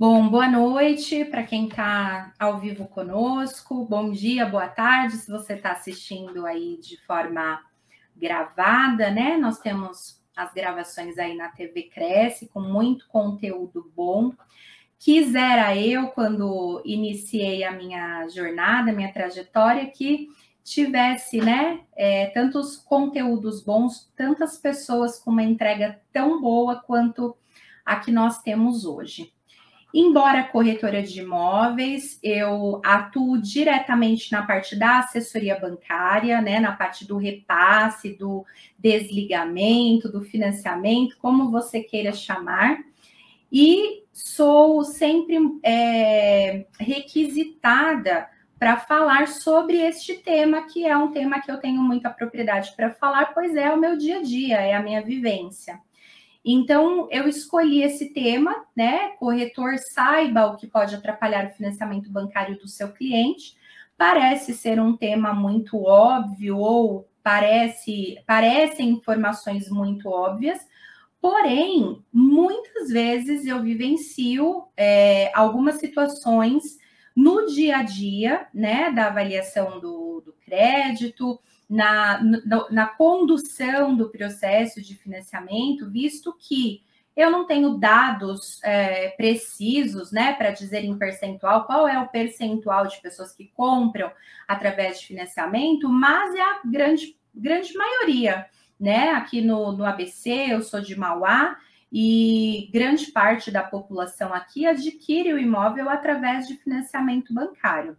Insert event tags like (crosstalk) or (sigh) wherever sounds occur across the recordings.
Bom, boa noite para quem está ao vivo conosco. Bom dia, boa tarde, se você está assistindo aí de forma gravada, né? Nós temos as gravações aí na TV Cresce com muito conteúdo bom. Quisera eu, quando iniciei a minha jornada, minha trajetória, que tivesse, né, é, tantos conteúdos bons, tantas pessoas com uma entrega tão boa quanto a que nós temos hoje. Embora corretora de imóveis, eu atuo diretamente na parte da assessoria bancária, né, na parte do repasse, do desligamento, do financiamento, como você queira chamar, e sou sempre é, requisitada para falar sobre este tema, que é um tema que eu tenho muita propriedade para falar, pois é o meu dia a dia, é a minha vivência. Então, eu escolhi esse tema, né? Corretor saiba o que pode atrapalhar o financiamento bancário do seu cliente. Parece ser um tema muito óbvio ou parece parecem informações muito óbvias, porém, muitas vezes eu vivencio é, algumas situações no dia a dia, né, da avaliação do, do crédito, na, na, na condução do processo de financiamento, visto que eu não tenho dados é, precisos, né, para dizer em percentual qual é o percentual de pessoas que compram através de financiamento, mas é a grande, grande maioria, né? Aqui no, no ABC, eu sou de Mauá, e grande parte da população aqui adquire o imóvel através de financiamento bancário.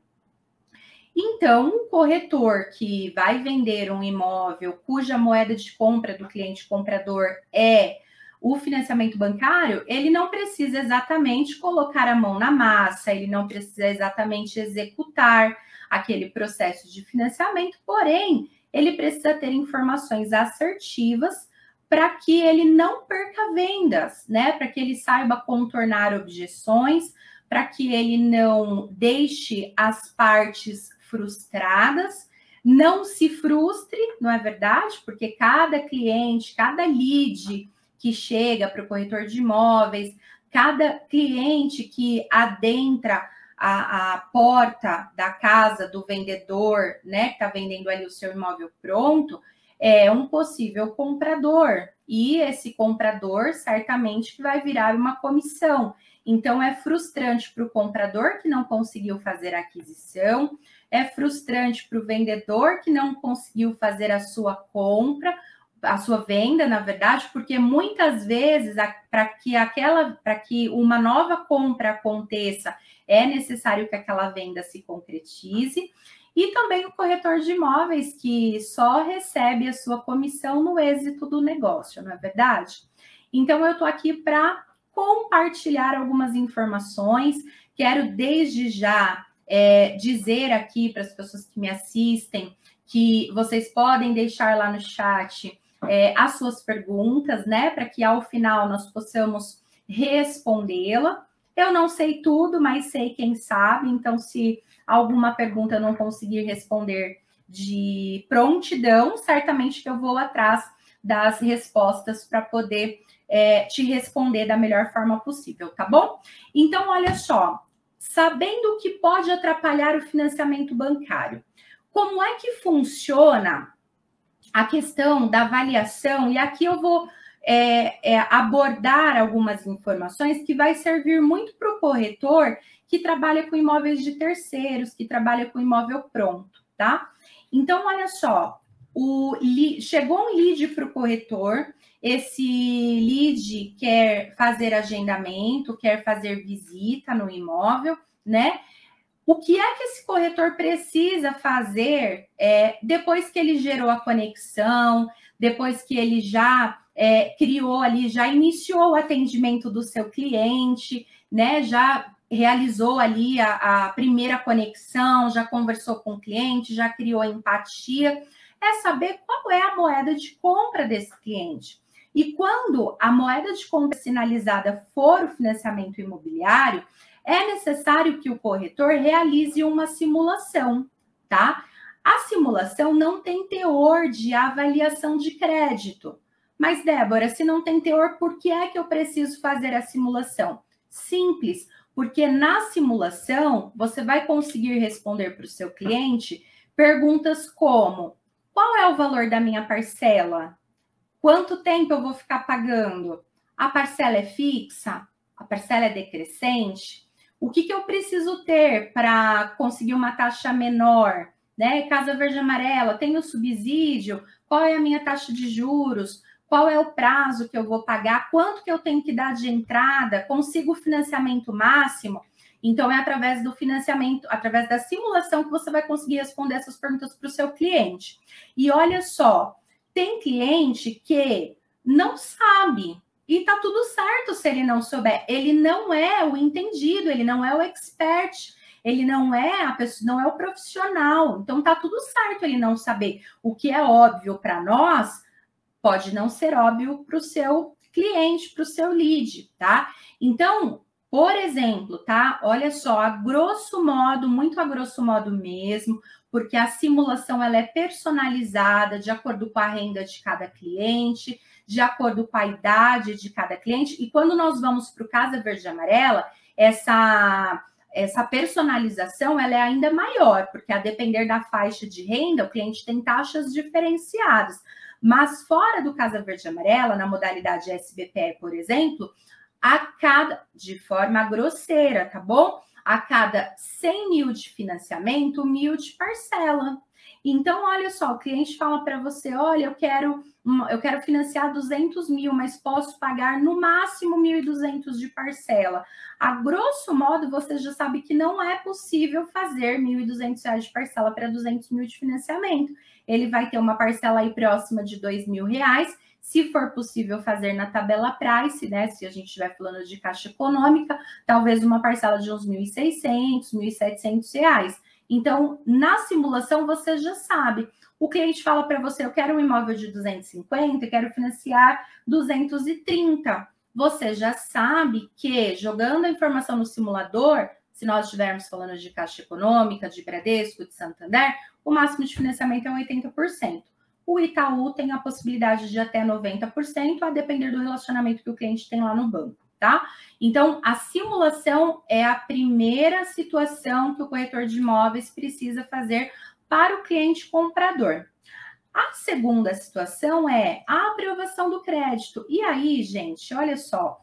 Então, um corretor que vai vender um imóvel cuja moeda de compra do cliente comprador é o financiamento bancário, ele não precisa exatamente colocar a mão na massa, ele não precisa exatamente executar aquele processo de financiamento, porém, ele precisa ter informações assertivas para que ele não perca vendas, né? Para que ele saiba contornar objeções, para que ele não deixe as partes frustradas. Não se frustre, não é verdade? Porque cada cliente, cada lead que chega para o corretor de imóveis, cada cliente que adentra a, a, porta da casa do vendedor, né, que está vendendo ali o seu imóvel pronto, é um possível comprador. E esse comprador certamente vai virar uma comissão. Então, é frustrante para o comprador que não conseguiu fazer a aquisição, é frustrante para o vendedor que não conseguiu fazer a sua compra, a sua venda, na verdade, porque muitas vezes para que aquela, para que uma nova compra aconteça, é necessário que aquela venda se concretize. E também o corretor de imóveis que só recebe a sua comissão no êxito do negócio, não é verdade? Então eu estou aqui para compartilhar algumas informações. Quero desde já é, dizer aqui para as pessoas que me assistem que vocês podem deixar lá no chat é, as suas perguntas, né? Para que ao final nós possamos respondê-la. Eu não sei tudo, mas sei quem sabe. Então, se alguma pergunta eu não conseguir responder de prontidão, certamente que eu vou atrás das respostas para poder é, te responder da melhor forma possível, tá bom? Então, olha só, sabendo o que pode atrapalhar o financiamento bancário. Como é que funciona a questão da avaliação? E aqui eu vou é, é, abordar algumas informações que vai servir muito para o corretor que trabalha com imóveis de terceiros, que trabalha com imóvel pronto, tá? Então, olha só, o, chegou um lead para o corretor, esse lead quer fazer agendamento, quer fazer visita no imóvel, né? O que é que esse corretor precisa fazer é, depois que ele gerou a conexão, depois que ele já é, criou ali, já iniciou o atendimento do seu cliente, né? Já realizou ali a, a primeira conexão, já conversou com o cliente, já criou empatia, é saber qual é a moeda de compra desse cliente. E quando a moeda de compra sinalizada for o financiamento imobiliário, é necessário que o corretor realize uma simulação, tá? A simulação não tem teor de avaliação de crédito. Mas, Débora, se não tem teor, por que é que eu preciso fazer a simulação? Simples, porque na simulação você vai conseguir responder para o seu cliente perguntas como: qual é o valor da minha parcela? Quanto tempo eu vou ficar pagando? A parcela é fixa? A parcela é decrescente? O que, que eu preciso ter para conseguir uma taxa menor? Né? Casa Verde Amarela, tem o subsídio? Qual é a minha taxa de juros? Qual é o prazo que eu vou pagar? Quanto que eu tenho que dar de entrada? Consigo o financiamento máximo? Então, é através do financiamento, através da simulação, que você vai conseguir responder essas perguntas para o seu cliente. E olha só, tem cliente que não sabe. E tá tudo certo se ele não souber. Ele não é o entendido, ele não é o expert, ele não é a pessoa, não é o profissional. Então tá tudo certo ele não saber. O que é óbvio para nós pode não ser óbvio para o seu cliente, para o seu lead, tá? Então, por exemplo, tá? Olha só, a grosso modo, muito a grosso modo mesmo, porque a simulação ela é personalizada de acordo com a renda de cada cliente, de acordo com a idade de cada cliente. E quando nós vamos para o Casa Verde e Amarela, essa essa personalização ela é ainda maior, porque a depender da faixa de renda, o cliente tem taxas diferenciadas. Mas fora do Casa Verde e Amarela, na modalidade SBPE, por exemplo, a cada, de forma grosseira, tá bom? A cada 100 mil de financiamento, mil de parcela. Então, olha só, o cliente fala para você: olha, eu quero, eu quero financiar 200 mil, mas posso pagar no máximo 1.200 de parcela. A grosso modo, você já sabe que não é possível fazer 1.200 de parcela para 200 mil de financiamento. Ele vai ter uma parcela aí próxima de 2 mil reais se for possível fazer na tabela price, né? Se a gente estiver falando de caixa econômica, talvez uma parcela de uns 1.600, 1.700 reais. Então, na simulação, você já sabe. O cliente fala para você: eu quero um imóvel de 250, quero financiar 230. Você já sabe que, jogando a informação no simulador, se nós estivermos falando de caixa econômica, de Bradesco, de Santander, o máximo de financiamento é 80%. O Itaú tem a possibilidade de até 90%, a depender do relacionamento que o cliente tem lá no banco, tá? Então, a simulação é a primeira situação que o corretor de imóveis precisa fazer para o cliente comprador. A segunda situação é a aprovação do crédito. E aí, gente, olha só,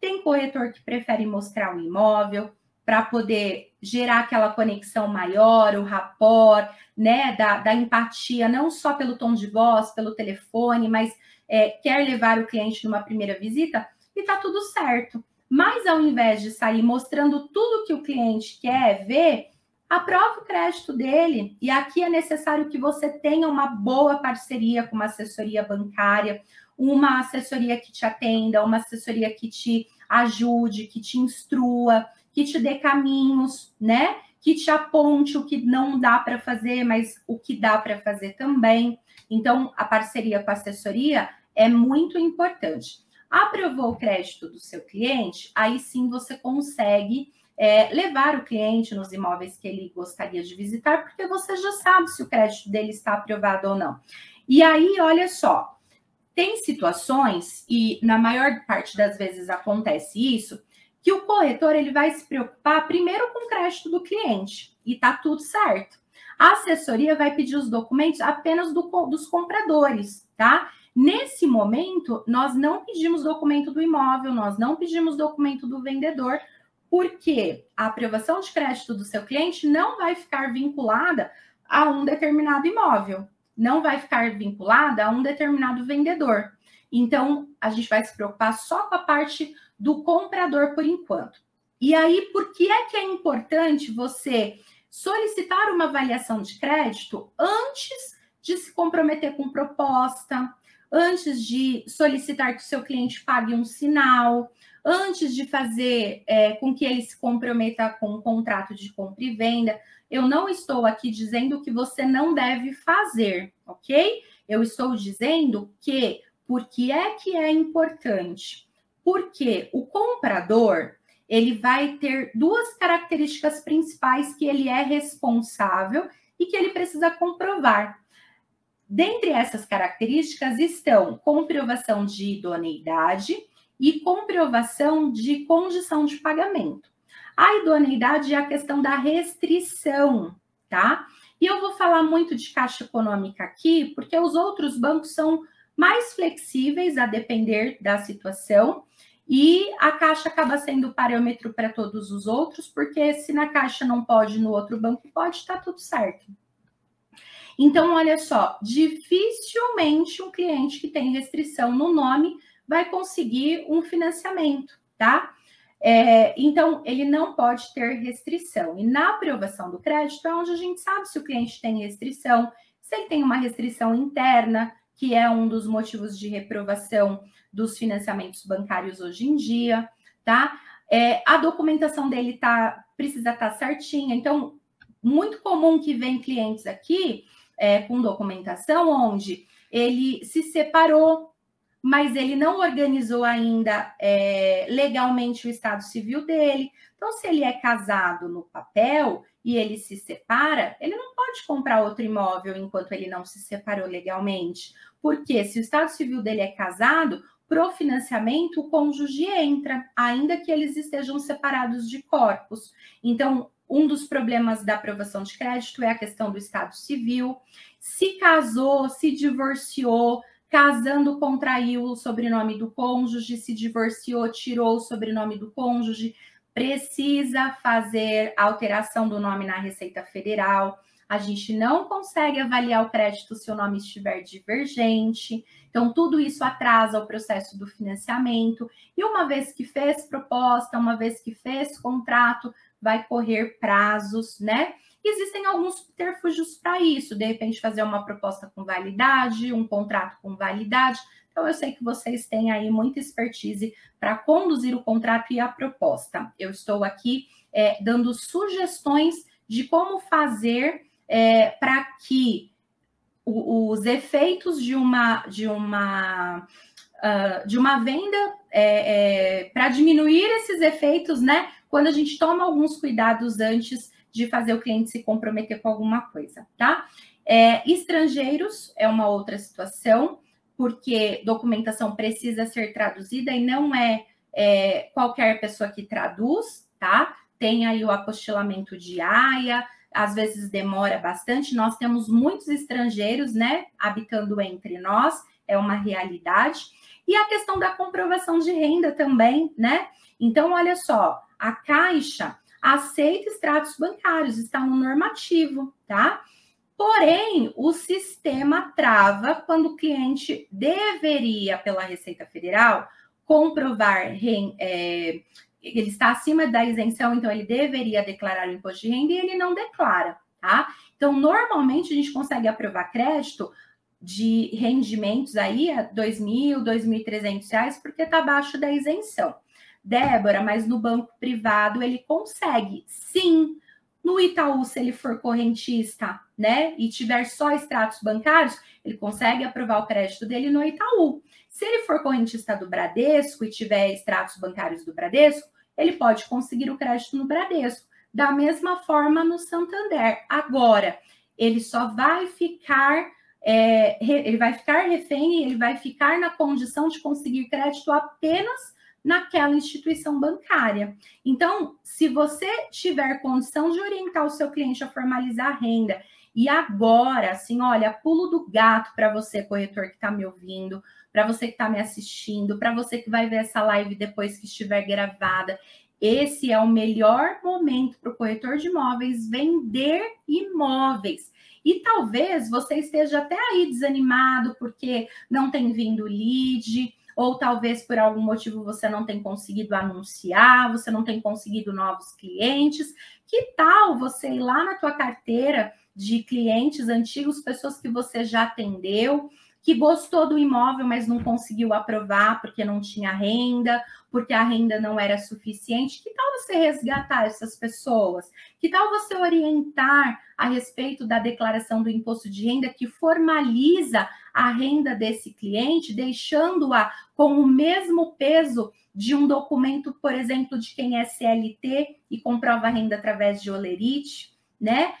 tem corretor que prefere mostrar o imóvel, para poder gerar aquela conexão maior, o rapport, né, da, da, empatia, não só pelo tom de voz, pelo telefone, mas é, quer levar o cliente numa primeira visita, e tá tudo certo. Mas ao invés de sair mostrando tudo que o cliente quer ver, aprova o crédito dele. E aqui é necessário que você tenha uma boa parceria com uma assessoria bancária, uma assessoria que te atenda, uma assessoria que te ajude, que te instrua, que te dê caminhos, né? Que te aponte o que não dá para fazer, mas o que dá para fazer também. Então, a parceria com a assessoria é muito importante. Aprovou o crédito do seu cliente, aí sim você consegue é, levar o cliente nos imóveis que ele gostaria de visitar, porque você já sabe se o crédito dele está aprovado ou não. E aí, olha só, tem situações, e na maior parte das vezes acontece isso, que o corretor ele vai se preocupar primeiro com o crédito do cliente e tá tudo certo. A assessoria vai pedir os documentos apenas do, dos compradores, tá? Nesse momento, nós não pedimos documento do imóvel, nós não pedimos documento do vendedor, porque a aprovação de crédito do seu cliente não vai ficar vinculada a um determinado imóvel, não vai ficar vinculada a um determinado vendedor. Então, a gente vai se preocupar só com a parte do comprador por enquanto. E aí, por que é que é importante você solicitar uma avaliação de crédito antes de se comprometer com proposta, antes de solicitar que o seu cliente pague um sinal, antes de fazer é, com que ele se comprometa com um contrato de compra e venda. Eu não estou aqui dizendo que você não deve fazer, ok? Eu estou dizendo que por que é que é importante? Porque o comprador ele vai ter duas características principais que ele é responsável e que ele precisa comprovar. Dentre essas características estão comprovação de idoneidade e comprovação de condição de pagamento. A idoneidade é a questão da restrição, tá? E eu vou falar muito de caixa econômica aqui, porque os outros bancos são mais flexíveis a depender da situação. E a caixa acaba sendo parâmetro para todos os outros, porque se na caixa não pode, no outro banco pode, está tudo certo. Então, olha só, dificilmente um cliente que tem restrição no nome vai conseguir um financiamento, tá? É, então, ele não pode ter restrição. E na aprovação do crédito é onde a gente sabe se o cliente tem restrição, se ele tem uma restrição interna, que é um dos motivos de reprovação dos financiamentos bancários hoje em dia, tá? É, a documentação dele tá, precisa estar tá certinha. Então, muito comum que vem clientes aqui é, com documentação onde ele se separou, mas ele não organizou ainda é, legalmente o estado civil dele. Então, se ele é casado no papel e ele se separa, ele não pode comprar outro imóvel enquanto ele não se separou legalmente. Porque se o estado civil dele é casado, pro financiamento o cônjuge entra, ainda que eles estejam separados de corpos. Então, um dos problemas da aprovação de crédito é a questão do estado civil. Se casou, se divorciou, casando contraiu o sobrenome do cônjuge, se divorciou, tirou o sobrenome do cônjuge, precisa fazer alteração do nome na Receita Federal. A gente não consegue avaliar o crédito se o nome estiver divergente. Então, tudo isso atrasa o processo do financiamento. E uma vez que fez proposta, uma vez que fez contrato, vai correr prazos, né? Existem alguns subterfúgios para isso, de repente fazer uma proposta com validade, um contrato com validade. Então, eu sei que vocês têm aí muita expertise para conduzir o contrato e a proposta. Eu estou aqui é, dando sugestões de como fazer é, para que o, os efeitos de uma de uma uh, de uma venda é, é para diminuir esses efeitos, né? Quando a gente toma alguns cuidados antes de fazer o cliente se comprometer com alguma coisa, tá? É, estrangeiros é uma outra situação, porque documentação precisa ser traduzida e não é, é qualquer pessoa que traduz, tá? Tem aí o apostilamento de AIA, às vezes demora bastante. Nós temos muitos estrangeiros, né, habitando entre nós, é uma realidade. E a questão da comprovação de renda também, né? Então, olha só, a Caixa aceita extratos bancários, está no normativo, tá? Porém, o sistema trava quando o cliente deveria, pela Receita Federal, comprovar é, ele está acima da isenção, então ele deveria declarar o imposto de renda e ele não declara, tá? Então, normalmente a gente consegue aprovar crédito de rendimentos aí a R$ 2.000, R$ 2.300, porque está abaixo da isenção. Débora, mas no banco privado ele consegue. Sim, no Itaú, se ele for correntista, né, e tiver só extratos bancários, ele consegue aprovar o crédito dele no Itaú. Se ele for correntista do Bradesco e tiver extratos bancários do Bradesco, ele pode conseguir o crédito no Bradesco. Da mesma forma no Santander. Agora, ele só vai ficar, é, ele vai ficar refém, ele vai ficar na condição de conseguir crédito apenas naquela instituição bancária. Então, se você tiver condição de orientar o seu cliente a formalizar a renda, e agora, assim, olha, pulo do gato para você, corretor que está me ouvindo, para você que está me assistindo, para você que vai ver essa live depois que estiver gravada. Esse é o melhor momento para o corretor de imóveis vender imóveis. E talvez você esteja até aí desanimado porque não tem vindo lead, ou talvez por algum motivo você não tem conseguido anunciar, você não tem conseguido novos clientes. Que tal você ir lá na tua carteira de clientes antigos, pessoas que você já atendeu, que gostou do imóvel, mas não conseguiu aprovar porque não tinha renda, porque a renda não era suficiente. Que tal você resgatar essas pessoas? Que tal você orientar a respeito da declaração do imposto de renda que formaliza a renda desse cliente, deixando-a com o mesmo peso de um documento, por exemplo, de quem é CLT e comprova a renda através de olerite, né?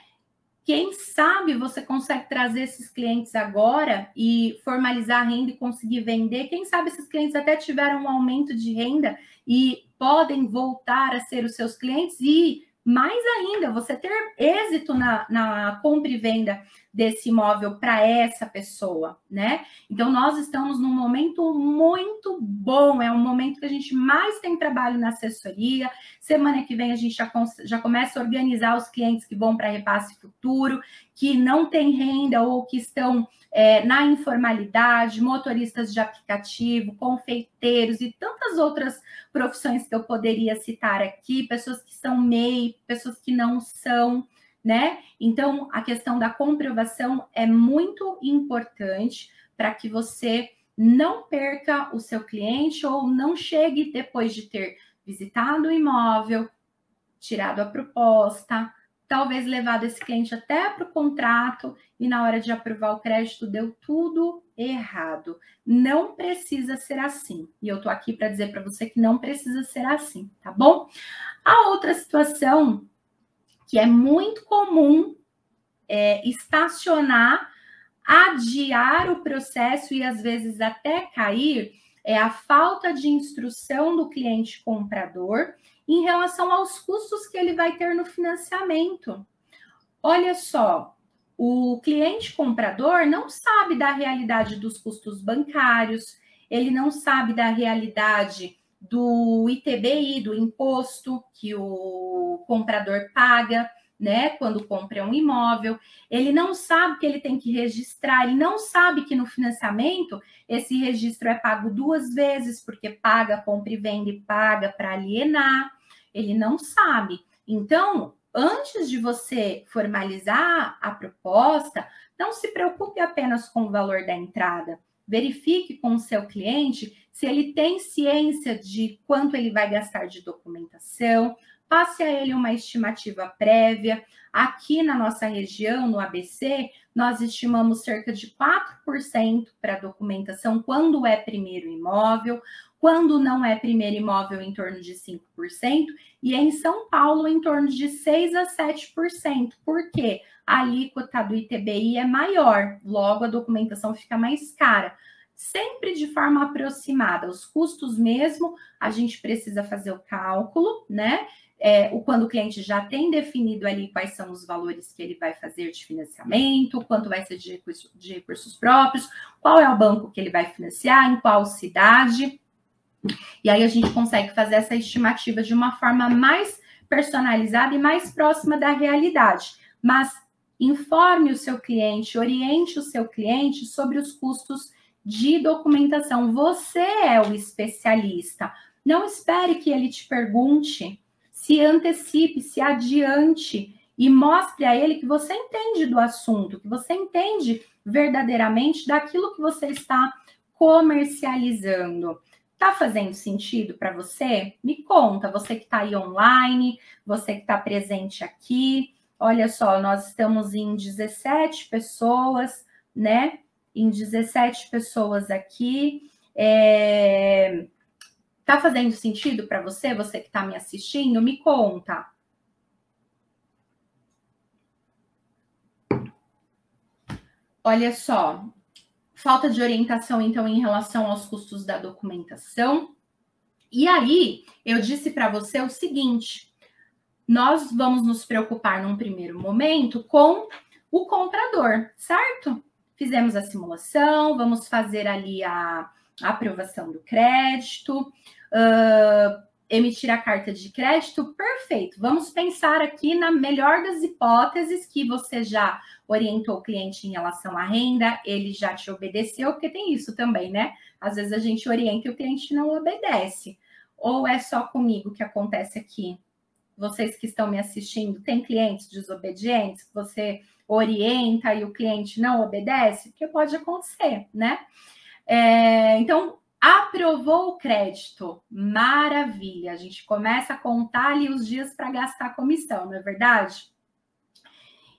Quem sabe você consegue trazer esses clientes agora e formalizar a renda e conseguir vender? Quem sabe esses clientes até tiveram um aumento de renda e podem voltar a ser os seus clientes e mais ainda, você ter êxito na, na compra e venda desse imóvel para essa pessoa, né? Então, nós estamos num momento muito bom, é um momento que a gente mais tem trabalho na assessoria. Semana que vem a gente já, já começa a organizar os clientes que vão para repasse futuro, que não têm renda ou que estão é, na informalidade, motoristas de aplicativo, confeiteiros e tantas outras profissões que eu poderia citar aqui, pessoas que são MEI, pessoas que não são, né? Então, a questão da comprovação é muito importante para que você não perca o seu cliente ou não chegue depois de ter visitado o imóvel, tirado a proposta, talvez levado esse cliente até para o contrato e na hora de aprovar o crédito deu tudo errado. Não precisa ser assim. E eu tô aqui para dizer para você que não precisa ser assim, tá bom? A outra situação que é muito comum é estacionar, adiar o processo e às vezes até cair é a falta de instrução do cliente comprador em relação aos custos que ele vai ter no financiamento. Olha só, o cliente comprador não sabe da realidade dos custos bancários, ele não sabe da realidade do ITBI, do imposto que o comprador paga, né, quando compra um imóvel, ele não sabe que ele tem que registrar, ele não sabe que no financiamento esse registro é pago duas vezes, porque paga, compra e vende, paga para alienar, ele não sabe. Então, antes de você formalizar a proposta, não se preocupe apenas com o valor da entrada. Verifique com o seu cliente se ele tem ciência de quanto ele vai gastar de documentação, passe a ele uma estimativa prévia. Aqui na nossa região, no ABC, nós estimamos cerca de 4% para documentação quando é primeiro imóvel, quando não é primeiro imóvel, em torno de 5%, e em São Paulo, em torno de 6% a 7%. Por quê? A alíquota do ITBI é maior, logo a documentação fica mais cara sempre de forma aproximada. Os custos mesmo, a gente precisa fazer o cálculo, né? É, o, quando o cliente já tem definido ali quais são os valores que ele vai fazer de financiamento, quanto vai ser de, recurso, de recursos próprios, qual é o banco que ele vai financiar, em qual cidade. E aí a gente consegue fazer essa estimativa de uma forma mais personalizada e mais próxima da realidade. Mas informe o seu cliente, oriente o seu cliente sobre os custos de documentação. Você é o especialista. Não espere que ele te pergunte se antecipe, se adiante e mostre a ele que você entende do assunto, que você entende verdadeiramente daquilo que você está comercializando. Tá fazendo sentido para você? Me conta, você que está aí online, você que está presente aqui. Olha só, nós estamos em 17 pessoas, né? Em 17 pessoas aqui. É... Tá fazendo sentido para você, você que está me assistindo? Me conta. Olha só, falta de orientação, então, em relação aos custos da documentação. E aí, eu disse para você o seguinte: nós vamos nos preocupar num primeiro momento com o comprador, certo? Fizemos a simulação, vamos fazer ali a, a aprovação do crédito, uh, emitir a carta de crédito, perfeito. Vamos pensar aqui na melhor das hipóteses que você já orientou o cliente em relação à renda, ele já te obedeceu, porque tem isso também, né? Às vezes a gente orienta e o cliente não obedece. Ou é só comigo que acontece aqui? vocês que estão me assistindo, tem clientes desobedientes, você orienta e o cliente não obedece? Porque pode acontecer, né? É, então, aprovou o crédito, maravilha. A gente começa a contar ali os dias para gastar a comissão, não é verdade?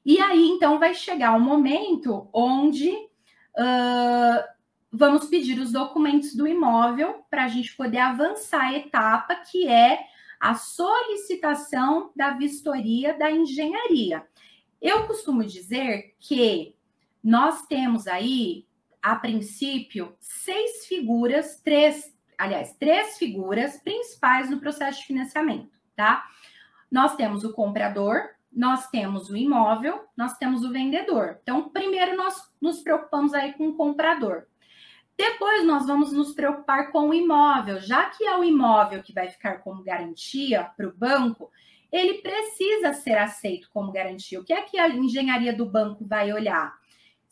E aí, então, vai chegar o um momento onde uh, vamos pedir os documentos do imóvel para a gente poder avançar a etapa que é a solicitação da vistoria da engenharia. Eu costumo dizer que nós temos aí, a princípio, seis figuras, três, aliás, três figuras principais no processo de financiamento, tá? Nós temos o comprador, nós temos o imóvel, nós temos o vendedor. Então, primeiro nós nos preocupamos aí com o comprador. Depois nós vamos nos preocupar com o imóvel, já que é o imóvel que vai ficar como garantia para o banco, ele precisa ser aceito como garantia. O que é que a engenharia do banco vai olhar?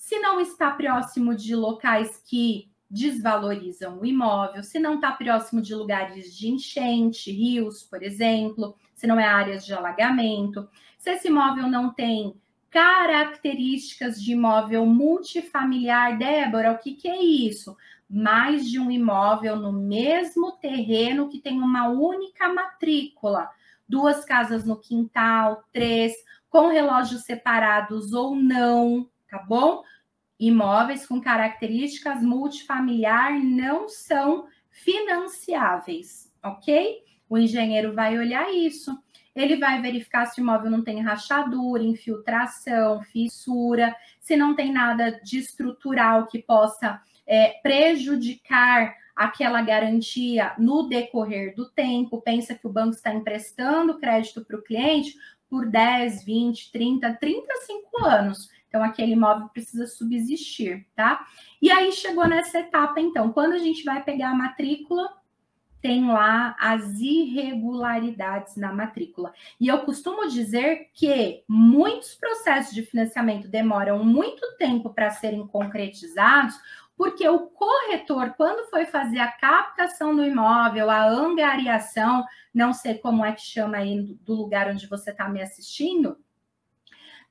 Se não está próximo de locais que desvalorizam o imóvel, se não está próximo de lugares de enchente, rios, por exemplo, se não é áreas de alagamento, se esse imóvel não tem características de imóvel multifamiliar, Débora, o que, que é isso? Mais de um imóvel no mesmo terreno que tem uma única matrícula, duas casas no quintal, três, com relógios separados ou não, tá bom? Imóveis com características multifamiliar não são financiáveis, ok? O engenheiro vai olhar isso. Ele vai verificar se o imóvel não tem rachadura, infiltração, fissura, se não tem nada de estrutural que possa é, prejudicar aquela garantia no decorrer do tempo. Pensa que o banco está emprestando crédito para o cliente por 10, 20, 30, 35 anos. Então, aquele imóvel precisa subsistir, tá? E aí chegou nessa etapa, então, quando a gente vai pegar a matrícula, tem lá as irregularidades na matrícula. E eu costumo dizer que muitos processos de financiamento demoram muito tempo para serem concretizados, porque o corretor, quando foi fazer a captação do imóvel, a angariação, não sei como é que chama aí do lugar onde você está me assistindo,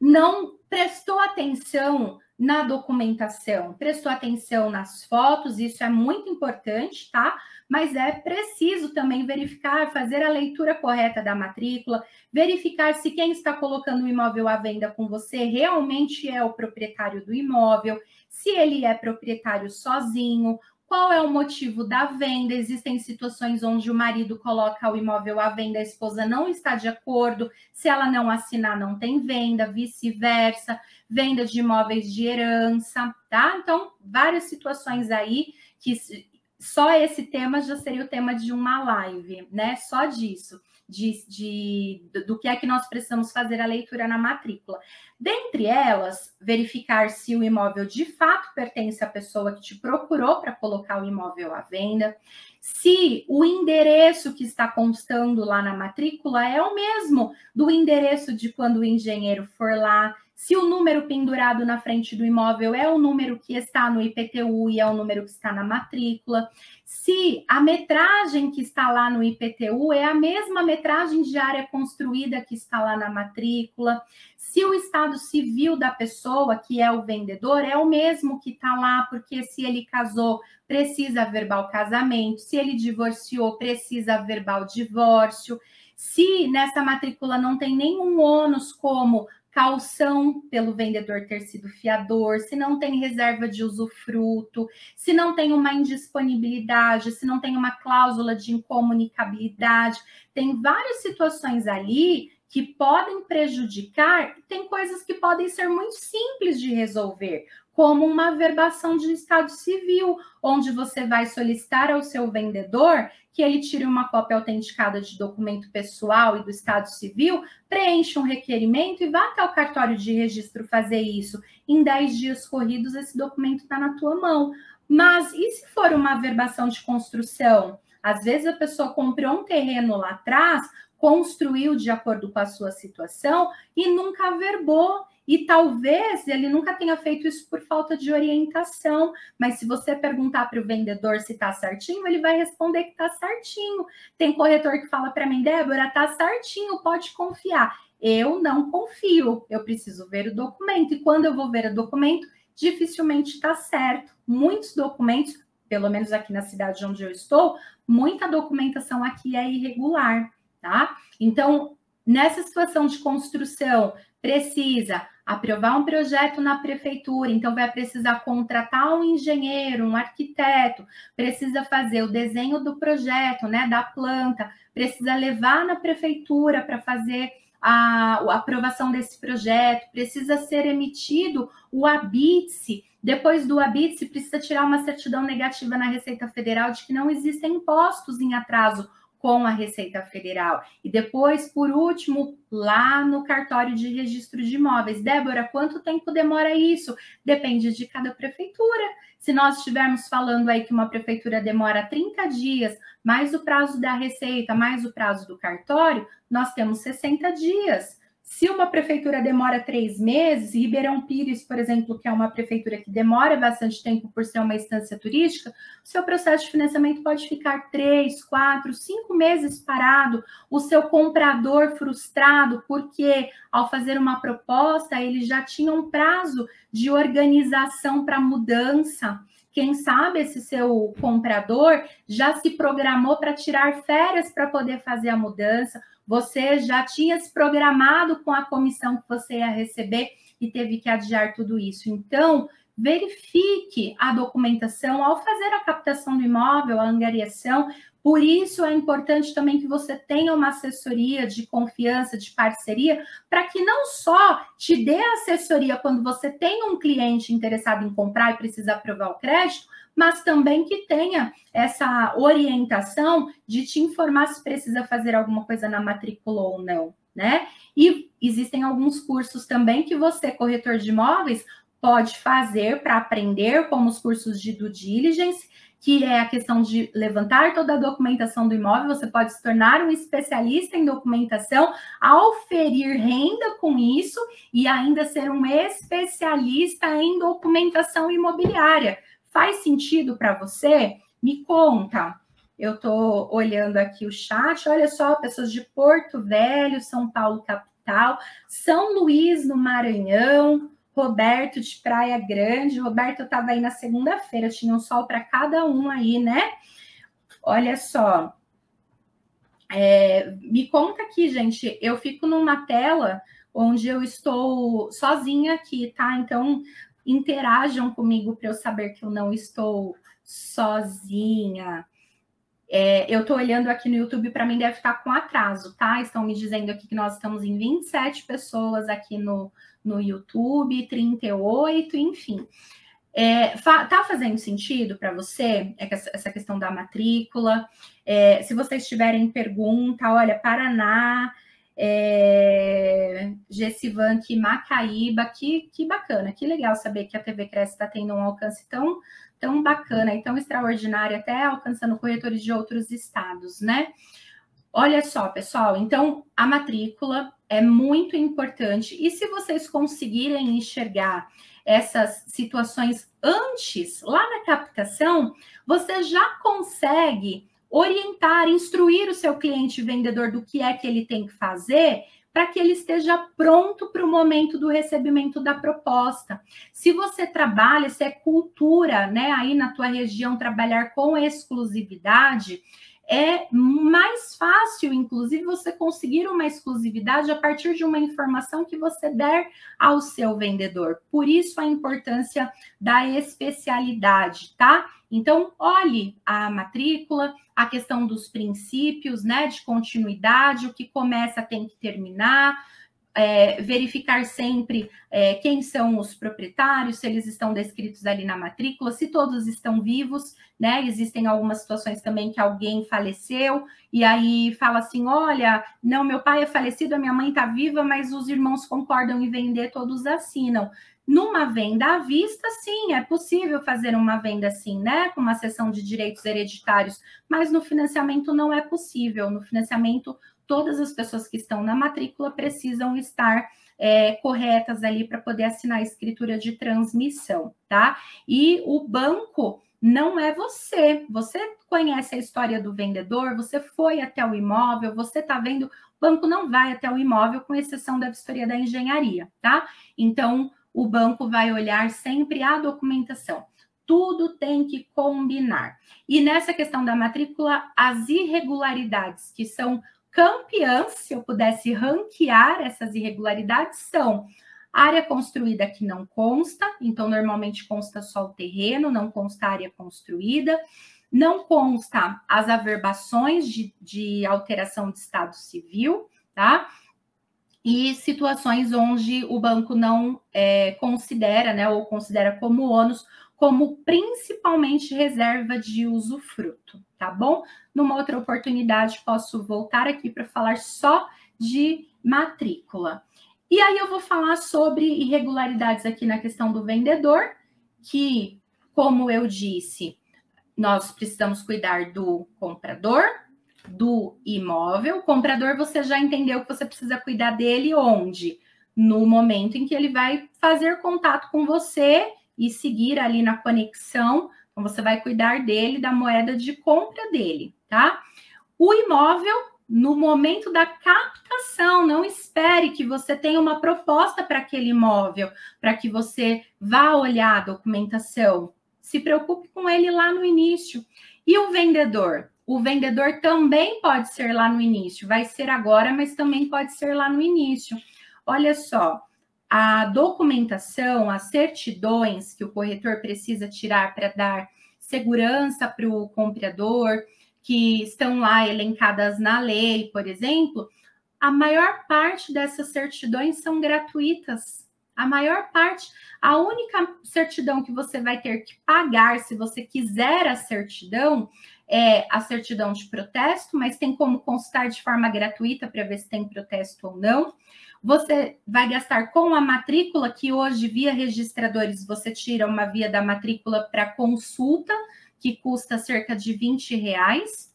não prestou atenção na documentação, prestou atenção nas fotos, isso é muito importante, tá? Mas é preciso também verificar, fazer a leitura correta da matrícula, verificar se quem está colocando o imóvel à venda com você realmente é o proprietário do imóvel, se ele é proprietário sozinho, qual é o motivo da venda? Existem situações onde o marido coloca o imóvel à venda, a esposa não está de acordo, se ela não assinar, não tem venda, vice-versa, venda de imóveis de herança, tá? Então, várias situações aí que só esse tema já seria o tema de uma live, né? Só disso de, de, do que é que nós precisamos fazer a leitura na matrícula. Dentre elas, verificar se o imóvel de fato pertence à pessoa que te procurou para colocar o imóvel à venda, se o endereço que está constando lá na matrícula é o mesmo do endereço de quando o engenheiro for lá, se o número pendurado na frente do imóvel é o número que está no IPTU e é o número que está na matrícula, se a metragem que está lá no IPTU é a mesma metragem de área construída que está lá na matrícula, se o estado civil da pessoa, que é o vendedor, é o mesmo que está lá, porque se ele casou, precisa verbal casamento, se ele divorciou, precisa verbal divórcio. Se nessa matrícula não tem nenhum ônus como calção pelo vendedor ter sido fiador, se não tem reserva de usufruto, se não tem uma indisponibilidade, se não tem uma cláusula de incomunicabilidade, tem várias situações ali que podem prejudicar, tem coisas que podem ser muito simples de resolver, como uma verbação de estado civil, onde você vai solicitar ao seu vendedor que ele tire uma cópia autenticada de documento pessoal e do estado civil, preencha um requerimento e vá até o cartório de registro fazer isso. Em 10 dias corridos, esse documento está na tua mão. Mas e se for uma verbação de construção? Às vezes a pessoa comprou um terreno lá atrás, construiu de acordo com a sua situação e nunca averbou. E talvez ele nunca tenha feito isso por falta de orientação, mas se você perguntar para o vendedor se está certinho, ele vai responder que está certinho. Tem corretor que fala para mim, Débora, está certinho, pode confiar. Eu não confio, eu preciso ver o documento. E quando eu vou ver o documento, dificilmente está certo. Muitos documentos, pelo menos aqui na cidade onde eu estou, muita documentação aqui é irregular, tá? Então, nessa situação de construção, precisa aprovar um projeto na prefeitura, então vai precisar contratar um engenheiro, um arquiteto, precisa fazer o desenho do projeto, né, da planta, precisa levar na prefeitura para fazer a, a, aprovação desse projeto, precisa ser emitido o ABITSE. Depois do ABITSE, precisa tirar uma certidão negativa na Receita Federal de que não existem impostos em atraso com a Receita Federal. E depois, por último, lá no cartório de registro de imóveis. Débora, quanto tempo demora isso? Depende de cada prefeitura. Se nós estivermos falando aí que uma prefeitura demora 30 dias, mais o prazo da Receita, mais o prazo do cartório, nós temos 60 dias. Se uma prefeitura demora três meses, Ribeirão Pires, por exemplo, que é uma prefeitura que demora bastante tempo por ser uma instância turística, o seu processo de financiamento pode ficar três, quatro, cinco meses parado. O seu comprador frustrado, porque ao fazer uma proposta, ele já tinha um prazo de organização para mudança. Quem sabe esse seu comprador já se programou para tirar férias para poder fazer a mudança, você já tinha se programado com a comissão que você ia receber e teve que adiar tudo isso. Então, verifique a documentação ao fazer a captação do imóvel, a angariação. Por isso é importante também que você tenha uma assessoria de confiança, de parceria, para que não só te dê assessoria quando você tem um cliente interessado em comprar e precisa aprovar o crédito, mas também que tenha essa orientação de te informar se precisa fazer alguma coisa na matrícula ou não, né? E existem alguns cursos também que você, corretor de imóveis, pode fazer para aprender, como os cursos de due diligence, que é a questão de levantar toda a documentação do imóvel, você pode se tornar um especialista em documentação, auferir renda com isso e ainda ser um especialista em documentação imobiliária. Faz sentido para você? Me conta. Eu estou olhando aqui o chat. Olha só, pessoas de Porto Velho, São Paulo, capital, São Luís, no Maranhão, Roberto de Praia Grande. Roberto, estava aí na segunda-feira, tinha um sol para cada um aí, né? Olha só. É, me conta aqui, gente. Eu fico numa tela onde eu estou sozinha aqui, tá? Então, interajam comigo para eu saber que eu não estou sozinha. É, eu estou olhando aqui no YouTube, para mim deve estar com atraso, tá? Estão me dizendo aqui que nós estamos em 27 pessoas aqui no, no YouTube, 38, enfim. É, fa tá fazendo sentido para você essa questão da matrícula? É, se vocês tiverem pergunta, olha, Paraná, é, Gessivanque Macaíba, que, que bacana, que legal saber que a TV Cresce está tendo um alcance tão, tão bacana e tão extraordinário, até alcançando corretores de outros estados, né? Olha só, pessoal, então a matrícula é muito importante, e se vocês conseguirem enxergar essas situações antes, lá na captação, você já consegue orientar, instruir o seu cliente vendedor do que é que ele tem que fazer para que ele esteja pronto para o momento do recebimento da proposta. Se você trabalha, se é cultura, né, aí na tua região trabalhar com exclusividade, é mais fácil, inclusive, você conseguir uma exclusividade a partir de uma informação que você der ao seu vendedor. Por isso a importância da especialidade, tá? Então, olhe a matrícula, a questão dos princípios, né, de continuidade, o que começa tem que terminar, é, verificar sempre é, quem são os proprietários, se eles estão descritos ali na matrícula, se todos estão vivos, né? Existem algumas situações também que alguém faleceu e aí fala assim: olha, não, meu pai é falecido, a minha mãe está viva, mas os irmãos concordam em vender, todos assinam. Numa venda à vista, sim, é possível fazer uma venda assim, né? Com uma sessão de direitos hereditários, mas no financiamento não é possível. No financiamento, todas as pessoas que estão na matrícula precisam estar é, corretas ali para poder assinar a escritura de transmissão, tá? E o banco não é você. Você conhece a história do vendedor, você foi até o imóvel, você está vendo, o banco não vai até o imóvel, com exceção da vistoria da engenharia, tá? Então, o banco vai olhar sempre a documentação. Tudo tem que combinar. E nessa questão da matrícula, as irregularidades que são campeãs, se eu pudesse ranquear essas irregularidades, são área construída que não consta, então normalmente consta só o terreno, não consta área construída, não consta as averbações de, de alteração de estado civil, tá? E situações onde o banco não é, considera, né, ou considera como ônus, como principalmente reserva de usufruto, tá bom? Numa outra oportunidade, posso voltar aqui para falar só de matrícula. E aí eu vou falar sobre irregularidades aqui na questão do vendedor, que, como eu disse, nós precisamos cuidar do comprador, do imóvel. O comprador, você já entendeu que você precisa cuidar dele onde? No momento em que ele vai fazer contato com você e seguir ali na conexão. Então, você vai cuidar dele, da moeda de compra dele, tá? O imóvel, no momento da captação, não espere que você tenha uma proposta para aquele imóvel, para que você vá olhar a documentação. Se preocupe com ele lá no início. E o vendedor? O vendedor também pode ser lá no início, vai ser agora, mas também pode ser lá no início. Olha só, a documentação, as certidões que o corretor precisa tirar para dar segurança para o comprador, que estão lá elencadas na lei, por exemplo, a maior parte dessas certidões são gratuitas. A maior parte, a única certidão que você vai ter que pagar se você quiser a certidão é a certidão de protesto, mas tem como consultar de forma gratuita para ver se tem protesto ou não. Você vai gastar com a matrícula, que hoje, via registradores, você tira uma via da matrícula para consulta, que custa cerca de 20 reais.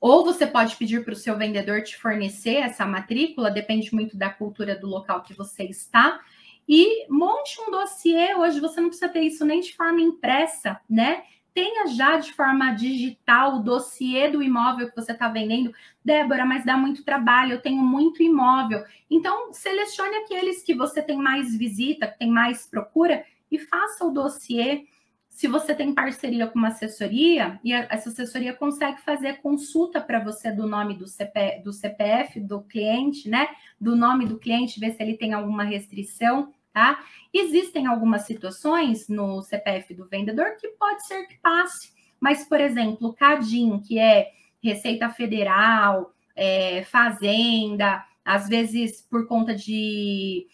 Ou você pode pedir para o seu vendedor te fornecer essa matrícula, depende muito da cultura do local que você está. E monte um dossiê. Hoje você não precisa ter isso nem de forma impressa, né? Tenha já de forma digital o dossiê do imóvel que você está vendendo. Débora, mas dá muito trabalho, eu tenho muito imóvel. Então, selecione aqueles que você tem mais visita, que tem mais procura e faça o dossiê. Se você tem parceria com uma assessoria, e essa assessoria consegue fazer consulta para você do nome do, CP, do CPF do cliente, né? Do nome do cliente, ver se ele tem alguma restrição tá? Existem algumas situações no CPF do vendedor que pode ser que passe, mas, por exemplo, CADIM, que é Receita Federal, é, Fazenda, às vezes por conta de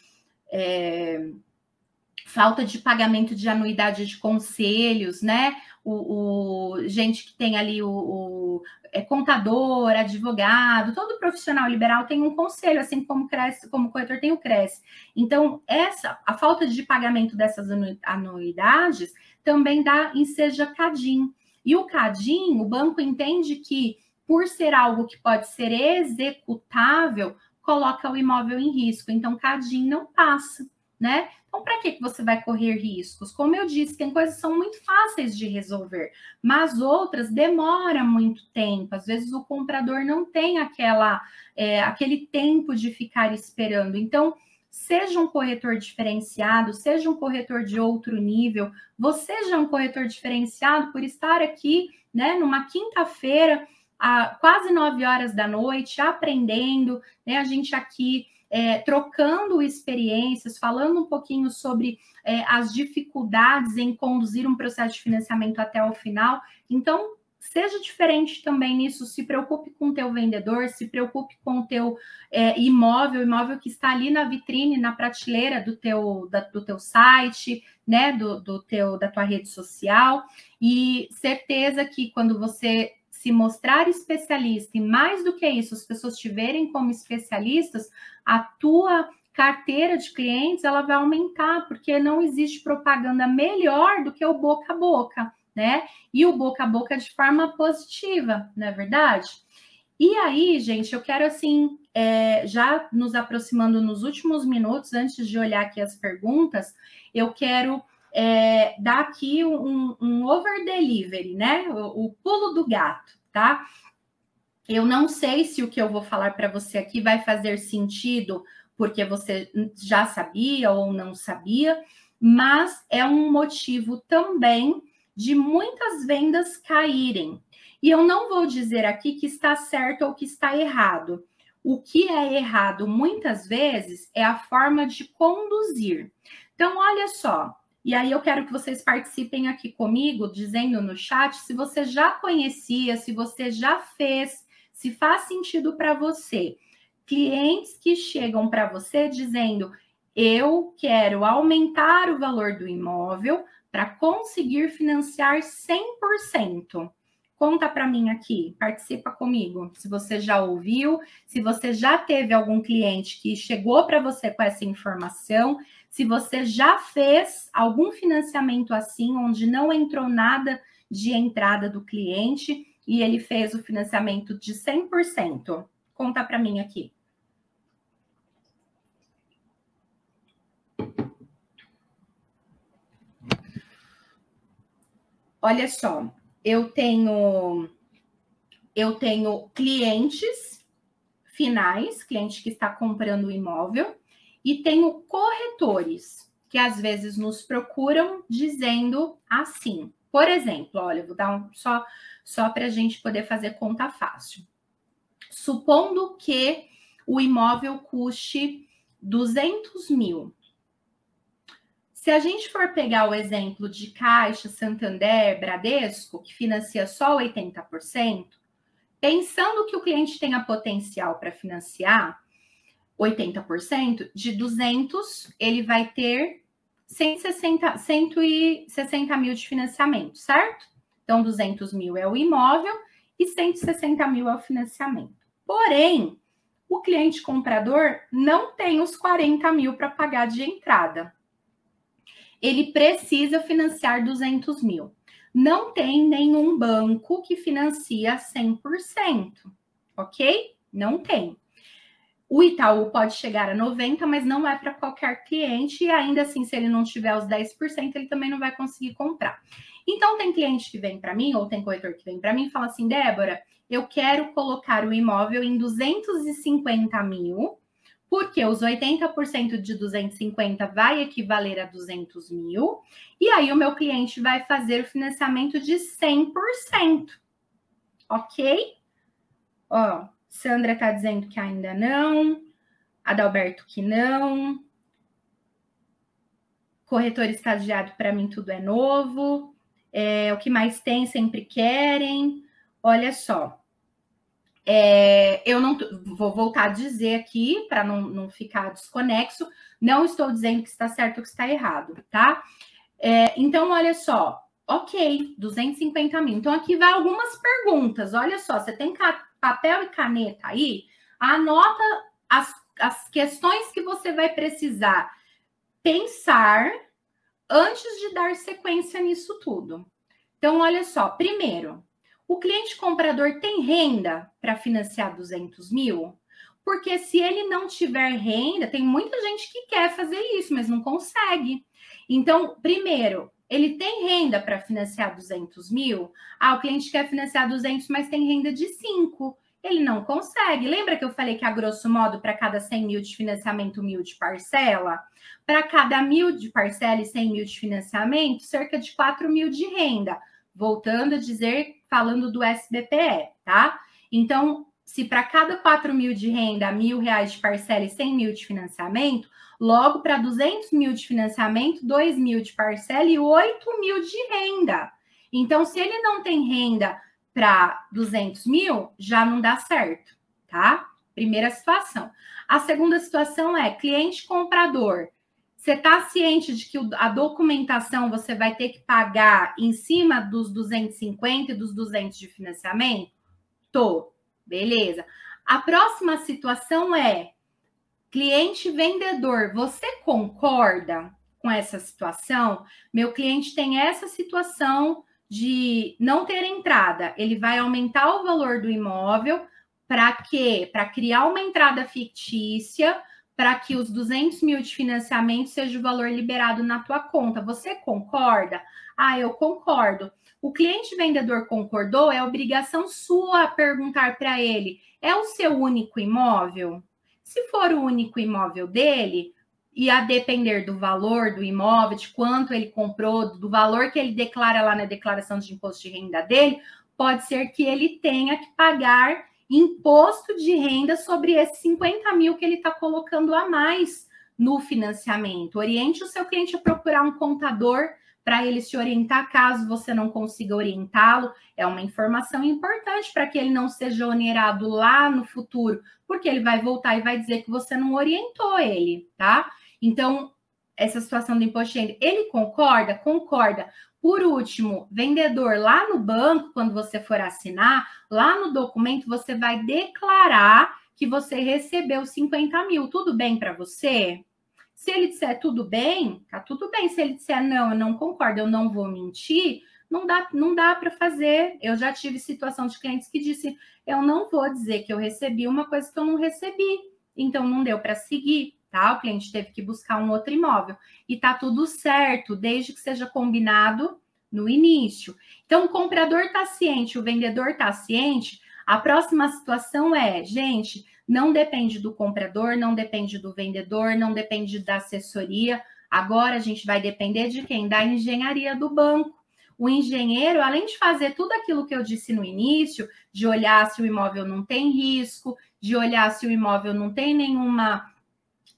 é, falta de pagamento de anuidade de conselhos, né? O, o gente que tem ali o, o é, contador, advogado, todo profissional liberal tem um conselho, assim como cresce, como corretor tem o cresce. Então, essa a falta de pagamento dessas anuidades também dá em seja CADIM. E o CADIM, o banco entende que por ser algo que pode ser executável, coloca o imóvel em risco. Então, CADIM não passa, né? Então, para que você vai correr riscos? Como eu disse, tem coisas que são muito fáceis de resolver, mas outras demoram muito tempo. Às vezes o comprador não tem aquela, é, aquele tempo de ficar esperando. Então, seja um corretor diferenciado, seja um corretor de outro nível, você já é um corretor diferenciado por estar aqui, né, numa quinta-feira, a quase nove horas da noite, aprendendo, né? A gente aqui é, trocando experiências, falando um pouquinho sobre é, as dificuldades em conduzir um processo de financiamento até o final. Então, seja diferente também nisso, se preocupe com o teu vendedor, se preocupe com o teu é, imóvel, imóvel que está ali na vitrine, na prateleira do teu, da, do teu site, né, do, do teu, da tua rede social, e certeza que quando você se mostrar especialista, e mais do que isso, as pessoas te verem como especialistas, a tua carteira de clientes ela vai aumentar, porque não existe propaganda melhor do que o boca a boca, né? E o boca a boca de forma positiva, não é verdade? E aí, gente, eu quero assim, é, já nos aproximando nos últimos minutos, antes de olhar aqui as perguntas, eu quero é, aqui um, um over delivery, né? O, o pulo do gato, tá? Eu não sei se o que eu vou falar para você aqui vai fazer sentido porque você já sabia ou não sabia, mas é um motivo também de muitas vendas caírem. E eu não vou dizer aqui que está certo ou que está errado. O que é errado muitas vezes é a forma de conduzir. Então, olha só, e aí eu quero que vocês participem aqui comigo, dizendo no chat se você já conhecia, se você já fez, se faz sentido para você. Clientes que chegam para você dizendo: eu quero aumentar o valor do imóvel para conseguir financiar 100%. Conta para mim aqui, participa comigo. Se você já ouviu, se você já teve algum cliente que chegou para você com essa informação, se você já fez algum financiamento assim, onde não entrou nada de entrada do cliente e ele fez o financiamento de 100%. Conta para mim aqui. Olha só, eu tenho eu tenho clientes finais, cliente que está comprando o imóvel, e tenho corretores que às vezes nos procuram dizendo assim. Por exemplo, olha, vou dar um só só para a gente poder fazer conta fácil. Supondo que o imóvel custe 200 mil, se a gente for pegar o exemplo de Caixa, Santander, Bradesco, que financia só 80%, pensando que o cliente tenha potencial para financiar 80%, de 200, ele vai ter 160, 160 mil de financiamento, certo? Então, 200 mil é o imóvel e 160 mil é o financiamento. Porém, o cliente comprador não tem os 40 mil para pagar de entrada ele precisa financiar 200 mil. Não tem nenhum banco que financia 100%, ok? Não tem. O Itaú pode chegar a 90%, mas não é para qualquer cliente, e ainda assim, se ele não tiver os 10%, ele também não vai conseguir comprar. Então, tem cliente que vem para mim, ou tem corretor que vem para mim e fala assim: Débora, eu quero colocar o imóvel em 250 mil porque os 80% de 250 vai equivaler a 200 mil, e aí o meu cliente vai fazer o financiamento de 100%. Ok? Ó, Sandra está dizendo que ainda não, Adalberto que não. Corretor estagiado, para mim, tudo é novo. É, o que mais tem, sempre querem. Olha só, é, eu não vou voltar a dizer aqui para não, não ficar desconexo. Não estou dizendo que está certo ou que está errado, tá? É, então, olha só, ok, 250 mil. Então, aqui vai algumas perguntas. Olha só, você tem papel e caneta aí? Anota as, as questões que você vai precisar pensar antes de dar sequência nisso tudo. Então, olha só, primeiro, o cliente comprador tem renda para financiar 200 mil? Porque se ele não tiver renda, tem muita gente que quer fazer isso, mas não consegue. Então, primeiro, ele tem renda para financiar 200 mil? Ah, o cliente quer financiar 200, mas tem renda de 5. Ele não consegue. Lembra que eu falei que, a grosso modo, para cada 100 mil de financiamento, mil de parcela? Para cada mil de parcela e 100 mil de financiamento, cerca de 4 mil de renda. Voltando a dizer falando do SBPE, tá? Então, se para cada 4 mil de renda, mil reais de parcela e 100 mil de financiamento, logo para 200 mil de financiamento, 2 mil de parcela e 8 mil de renda. Então, se ele não tem renda para 200 mil, já não dá certo, tá? Primeira situação. A segunda situação é cliente comprador você está ciente de que a documentação você vai ter que pagar em cima dos 250 e dos 200 de financiamento? Tô, beleza. A próxima situação é Cliente vendedor, você concorda com essa situação? Meu cliente tem essa situação de não ter entrada. Ele vai aumentar o valor do imóvel para quê? Para criar uma entrada fictícia para que os 200 mil de financiamento seja o valor liberado na tua conta. Você concorda? Ah, eu concordo. O cliente vendedor concordou, é obrigação sua perguntar para ele: é o seu único imóvel? Se for o único imóvel dele, e a depender do valor do imóvel, de quanto ele comprou, do valor que ele declara lá na declaração de imposto de renda dele, pode ser que ele tenha que pagar imposto de renda sobre esses 50 mil que ele está colocando a mais no financiamento. Oriente o seu cliente a procurar um contador para ele se orientar caso você não consiga orientá-lo. É uma informação importante para que ele não seja onerado lá no futuro, porque ele vai voltar e vai dizer que você não orientou ele, tá? Então, essa situação do imposto de renda, ele concorda? Concorda. Por último, vendedor, lá no banco, quando você for assinar, lá no documento, você vai declarar que você recebeu 50 mil. Tudo bem para você? Se ele disser tudo bem, tá tudo bem. Se ele disser não, eu não concordo, eu não vou mentir, não dá, não dá para fazer. Eu já tive situação de clientes que disse: eu não vou dizer que eu recebi uma coisa que eu não recebi. Então não deu para seguir, tá? O cliente teve que buscar um outro imóvel. E tá tudo certo, desde que seja combinado no início. Então, o comprador está ciente, o vendedor está ciente. A próxima situação é, gente, não depende do comprador, não depende do vendedor, não depende da assessoria. Agora a gente vai depender de quem? Da engenharia do banco. O engenheiro, além de fazer tudo aquilo que eu disse no início, de olhar se o imóvel não tem risco, de olhar se o imóvel não tem nenhuma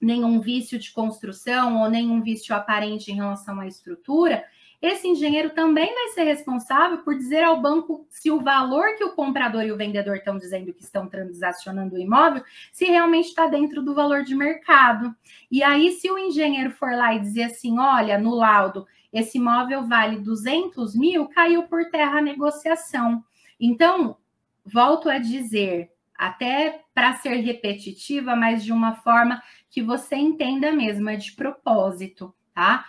nenhum vício de construção ou nenhum vício aparente em relação à estrutura, esse engenheiro também vai ser responsável por dizer ao banco se o valor que o comprador e o vendedor estão dizendo que estão transacionando o imóvel, se realmente está dentro do valor de mercado. E aí, se o engenheiro for lá e dizer assim: olha, no laudo, esse imóvel vale 200 mil, caiu por terra a negociação. Então, volto a dizer, até para ser repetitiva, mas de uma forma que você entenda mesmo, é de propósito, tá?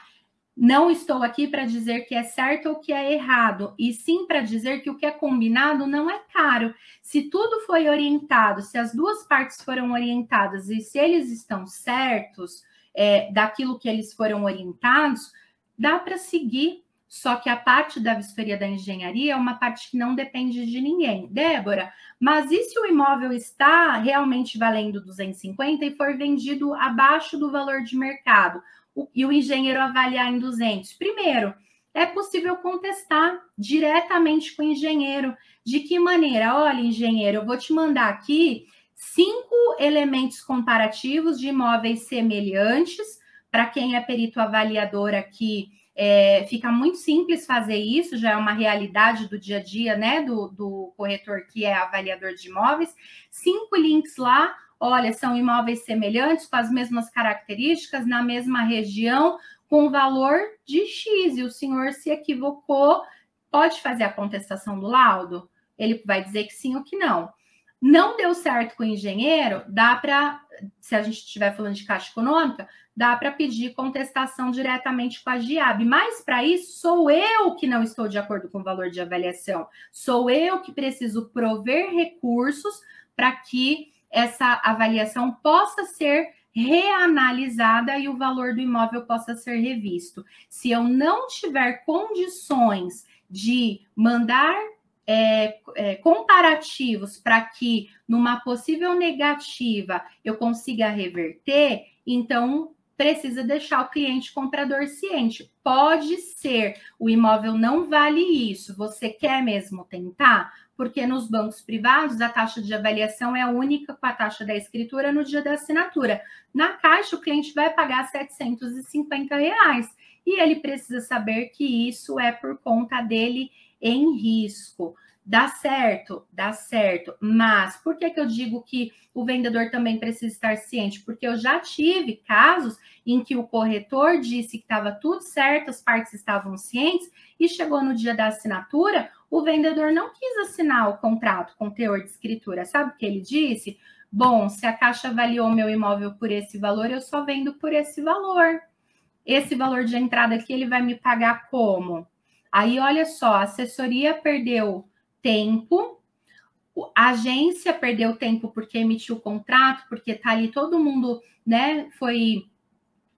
Não estou aqui para dizer que é certo ou que é errado, e sim para dizer que o que é combinado não é caro. Se tudo foi orientado, se as duas partes foram orientadas e se eles estão certos é, daquilo que eles foram orientados, dá para seguir. Só que a parte da vistoria da engenharia é uma parte que não depende de ninguém. Débora, mas e se o imóvel está realmente valendo 250 e for vendido abaixo do valor de mercado? E o engenheiro avaliar em 200? Primeiro, é possível contestar diretamente com o engenheiro. De que maneira? Olha, engenheiro, eu vou te mandar aqui cinco elementos comparativos de imóveis semelhantes. Para quem é perito avaliador aqui, é, fica muito simples fazer isso, já é uma realidade do dia a dia, né, do, do corretor que é avaliador de imóveis. Cinco links lá, olha, são imóveis semelhantes, com as mesmas características, na mesma região, com valor de X, e o senhor se equivocou, pode fazer a contestação do laudo? Ele vai dizer que sim ou que não. Não deu certo com o engenheiro, dá para, se a gente estiver falando de caixa econômica, dá para pedir contestação diretamente com a GIAB. Mas para isso, sou eu que não estou de acordo com o valor de avaliação. Sou eu que preciso prover recursos para que essa avaliação possa ser reanalisada e o valor do imóvel possa ser revisto. Se eu não tiver condições de mandar é, é, comparativos para que numa possível negativa eu consiga reverter, então precisa deixar o cliente comprador ciente. Pode ser, o imóvel não vale isso. Você quer mesmo tentar? Porque nos bancos privados a taxa de avaliação é única com a taxa da escritura no dia da assinatura. Na Caixa, o cliente vai pagar 750 reais. E ele precisa saber que isso é por conta dele em risco. Dá certo, dá certo. Mas por que, que eu digo que o vendedor também precisa estar ciente? Porque eu já tive casos em que o corretor disse que estava tudo certo, as partes estavam cientes, e chegou no dia da assinatura, o vendedor não quis assinar o contrato com teor de escritura. Sabe o que ele disse? Bom, se a Caixa avaliou meu imóvel por esse valor, eu só vendo por esse valor. Esse valor de entrada aqui ele vai me pagar como? Aí, olha só, a assessoria perdeu tempo, a agência perdeu tempo porque emitiu o contrato, porque tá ali todo mundo, né, foi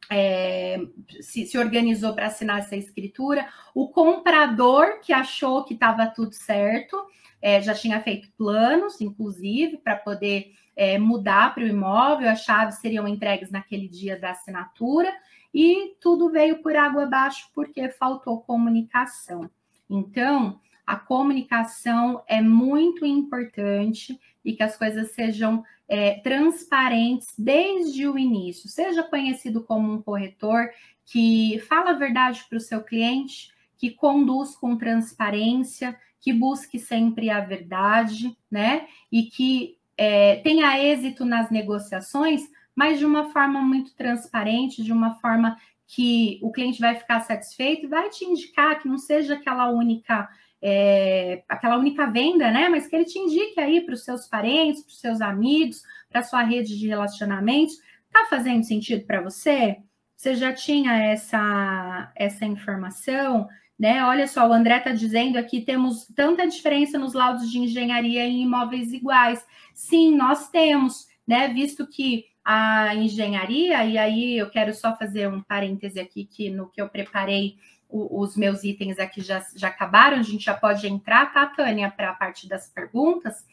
é, se, se, organizou para assinar essa escritura. O comprador que achou que estava tudo certo, é, já tinha feito planos, inclusive, para poder é, mudar para o imóvel, as chaves seriam entregues naquele dia da assinatura, e tudo veio por água abaixo porque faltou comunicação. Então, a comunicação é muito importante e que as coisas sejam é, transparentes desde o início. Seja conhecido como um corretor que fala a verdade para o seu cliente, que conduz com transparência, que busque sempre a verdade, né? E que é, tenha êxito nas negociações, mas de uma forma muito transparente, de uma forma que o cliente vai ficar satisfeito e vai te indicar que não seja aquela única é, aquela única venda, né? Mas que ele te indique aí para os seus parentes, para os seus amigos, para a sua rede de relacionamentos. Tá fazendo sentido para você? Você já tinha essa, essa informação, né? Olha só, o André está dizendo aqui temos tanta diferença nos laudos de engenharia em imóveis iguais. Sim, nós temos, né? Visto que a engenharia, e aí eu quero só fazer um parêntese aqui que no que eu preparei o, os meus itens aqui já, já acabaram, a gente já pode entrar, tá, Tânia, para a parte das perguntas.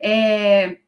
É,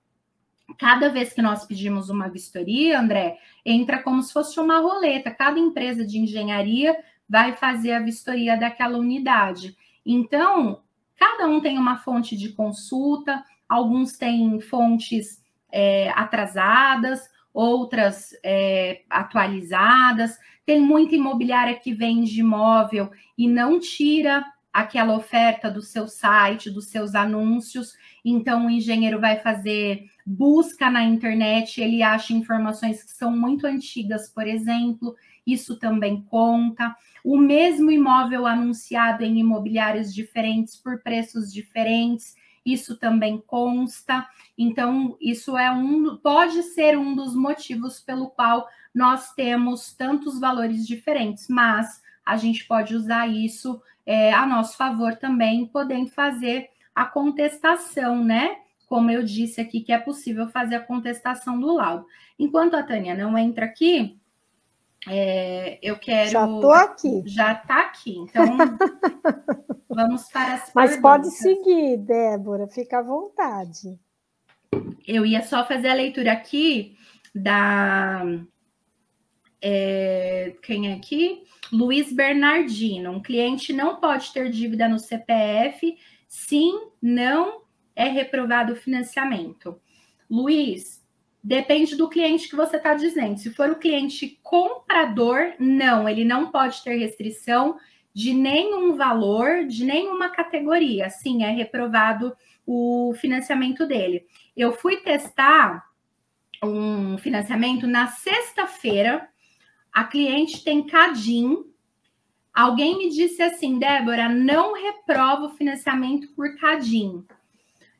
cada vez que nós pedimos uma vistoria, André, entra como se fosse uma roleta. Cada empresa de engenharia vai fazer a vistoria daquela unidade. Então, cada um tem uma fonte de consulta, alguns têm fontes é, atrasadas, outras é, atualizadas. Tem muita imobiliária que vende imóvel e não tira aquela oferta do seu site, dos seus anúncios. Então, o engenheiro vai fazer busca na internet, ele acha informações que são muito antigas, por exemplo, isso também conta. O mesmo imóvel anunciado em imobiliários diferentes por preços diferentes, isso também consta. Então, isso é um pode ser um dos motivos pelo qual nós temos tantos valores diferentes, mas a gente pode usar isso é, a nosso favor também, podendo fazer a contestação, né? Como eu disse aqui, que é possível fazer a contestação do laudo. Enquanto a Tânia não entra aqui, é, eu quero. Já estou aqui. Já está aqui. Então, (laughs) vamos para as Mas perguntas. pode seguir, Débora, fica à vontade. Eu ia só fazer a leitura aqui da é, quem é aqui? Luiz Bernardino. Um cliente não pode ter dívida no CPF, sim, não é reprovado o financiamento. Luiz, depende do cliente que você está dizendo. Se for o cliente comprador, não, ele não pode ter restrição de nenhum valor, de nenhuma categoria. Sim, é reprovado o financiamento dele. Eu fui testar um financiamento na sexta-feira a cliente tem CADIM. Alguém me disse assim, Débora, não reprova o financiamento por CADIM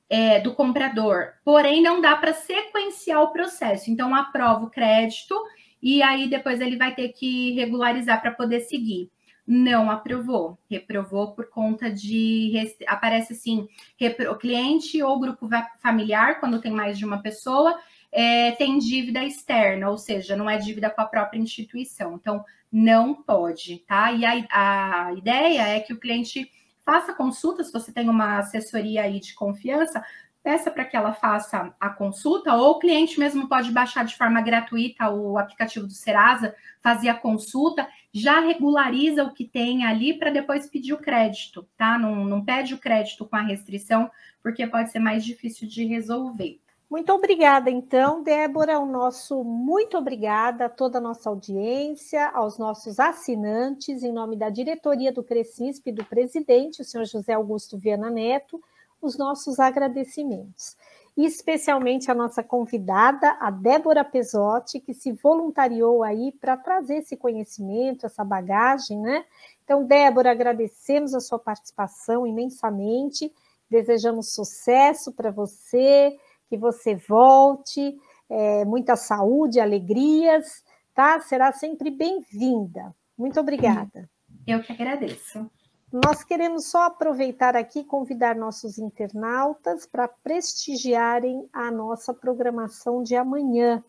é, do comprador, porém não dá para sequenciar o processo. Então, aprova o crédito e aí depois ele vai ter que regularizar para poder seguir. Não aprovou, reprovou por conta de. Aparece assim: repro, cliente ou grupo familiar, quando tem mais de uma pessoa, é, tem dívida externa, ou seja, não é dívida com a própria instituição. Então, não pode, tá? E a, a ideia é que o cliente faça consulta, se você tem uma assessoria aí de confiança, peça para que ela faça a consulta, ou o cliente mesmo pode baixar de forma gratuita o aplicativo do Serasa, fazer a consulta, já regulariza o que tem ali para depois pedir o crédito, tá? Não, não pede o crédito com a restrição, porque pode ser mais difícil de resolver. Muito obrigada, então, Débora. O nosso muito obrigada a toda a nossa audiência, aos nossos assinantes, em nome da diretoria do Crescisp e do presidente, o senhor José Augusto Viana Neto, os nossos agradecimentos. E especialmente a nossa convidada, a Débora Pesotti, que se voluntariou aí para trazer esse conhecimento, essa bagagem, né? Então, Débora, agradecemos a sua participação imensamente, desejamos sucesso para você que você volte, é, muita saúde, alegrias, tá? Será sempre bem-vinda. Muito obrigada. Eu que agradeço. Nós queremos só aproveitar aqui e convidar nossos internautas para prestigiarem a nossa programação de amanhã.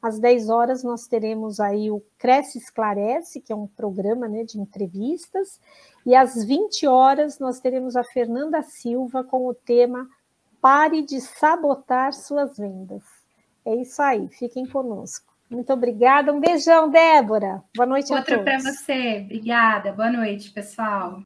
Às 10 horas nós teremos aí o Cresce Esclarece, que é um programa né, de entrevistas, e às 20 horas nós teremos a Fernanda Silva com o tema Pare de sabotar suas vendas. É isso aí, fiquem conosco. Muito obrigada, um beijão, Débora. Boa noite a todos. Outro para você. Obrigada. Boa noite, pessoal.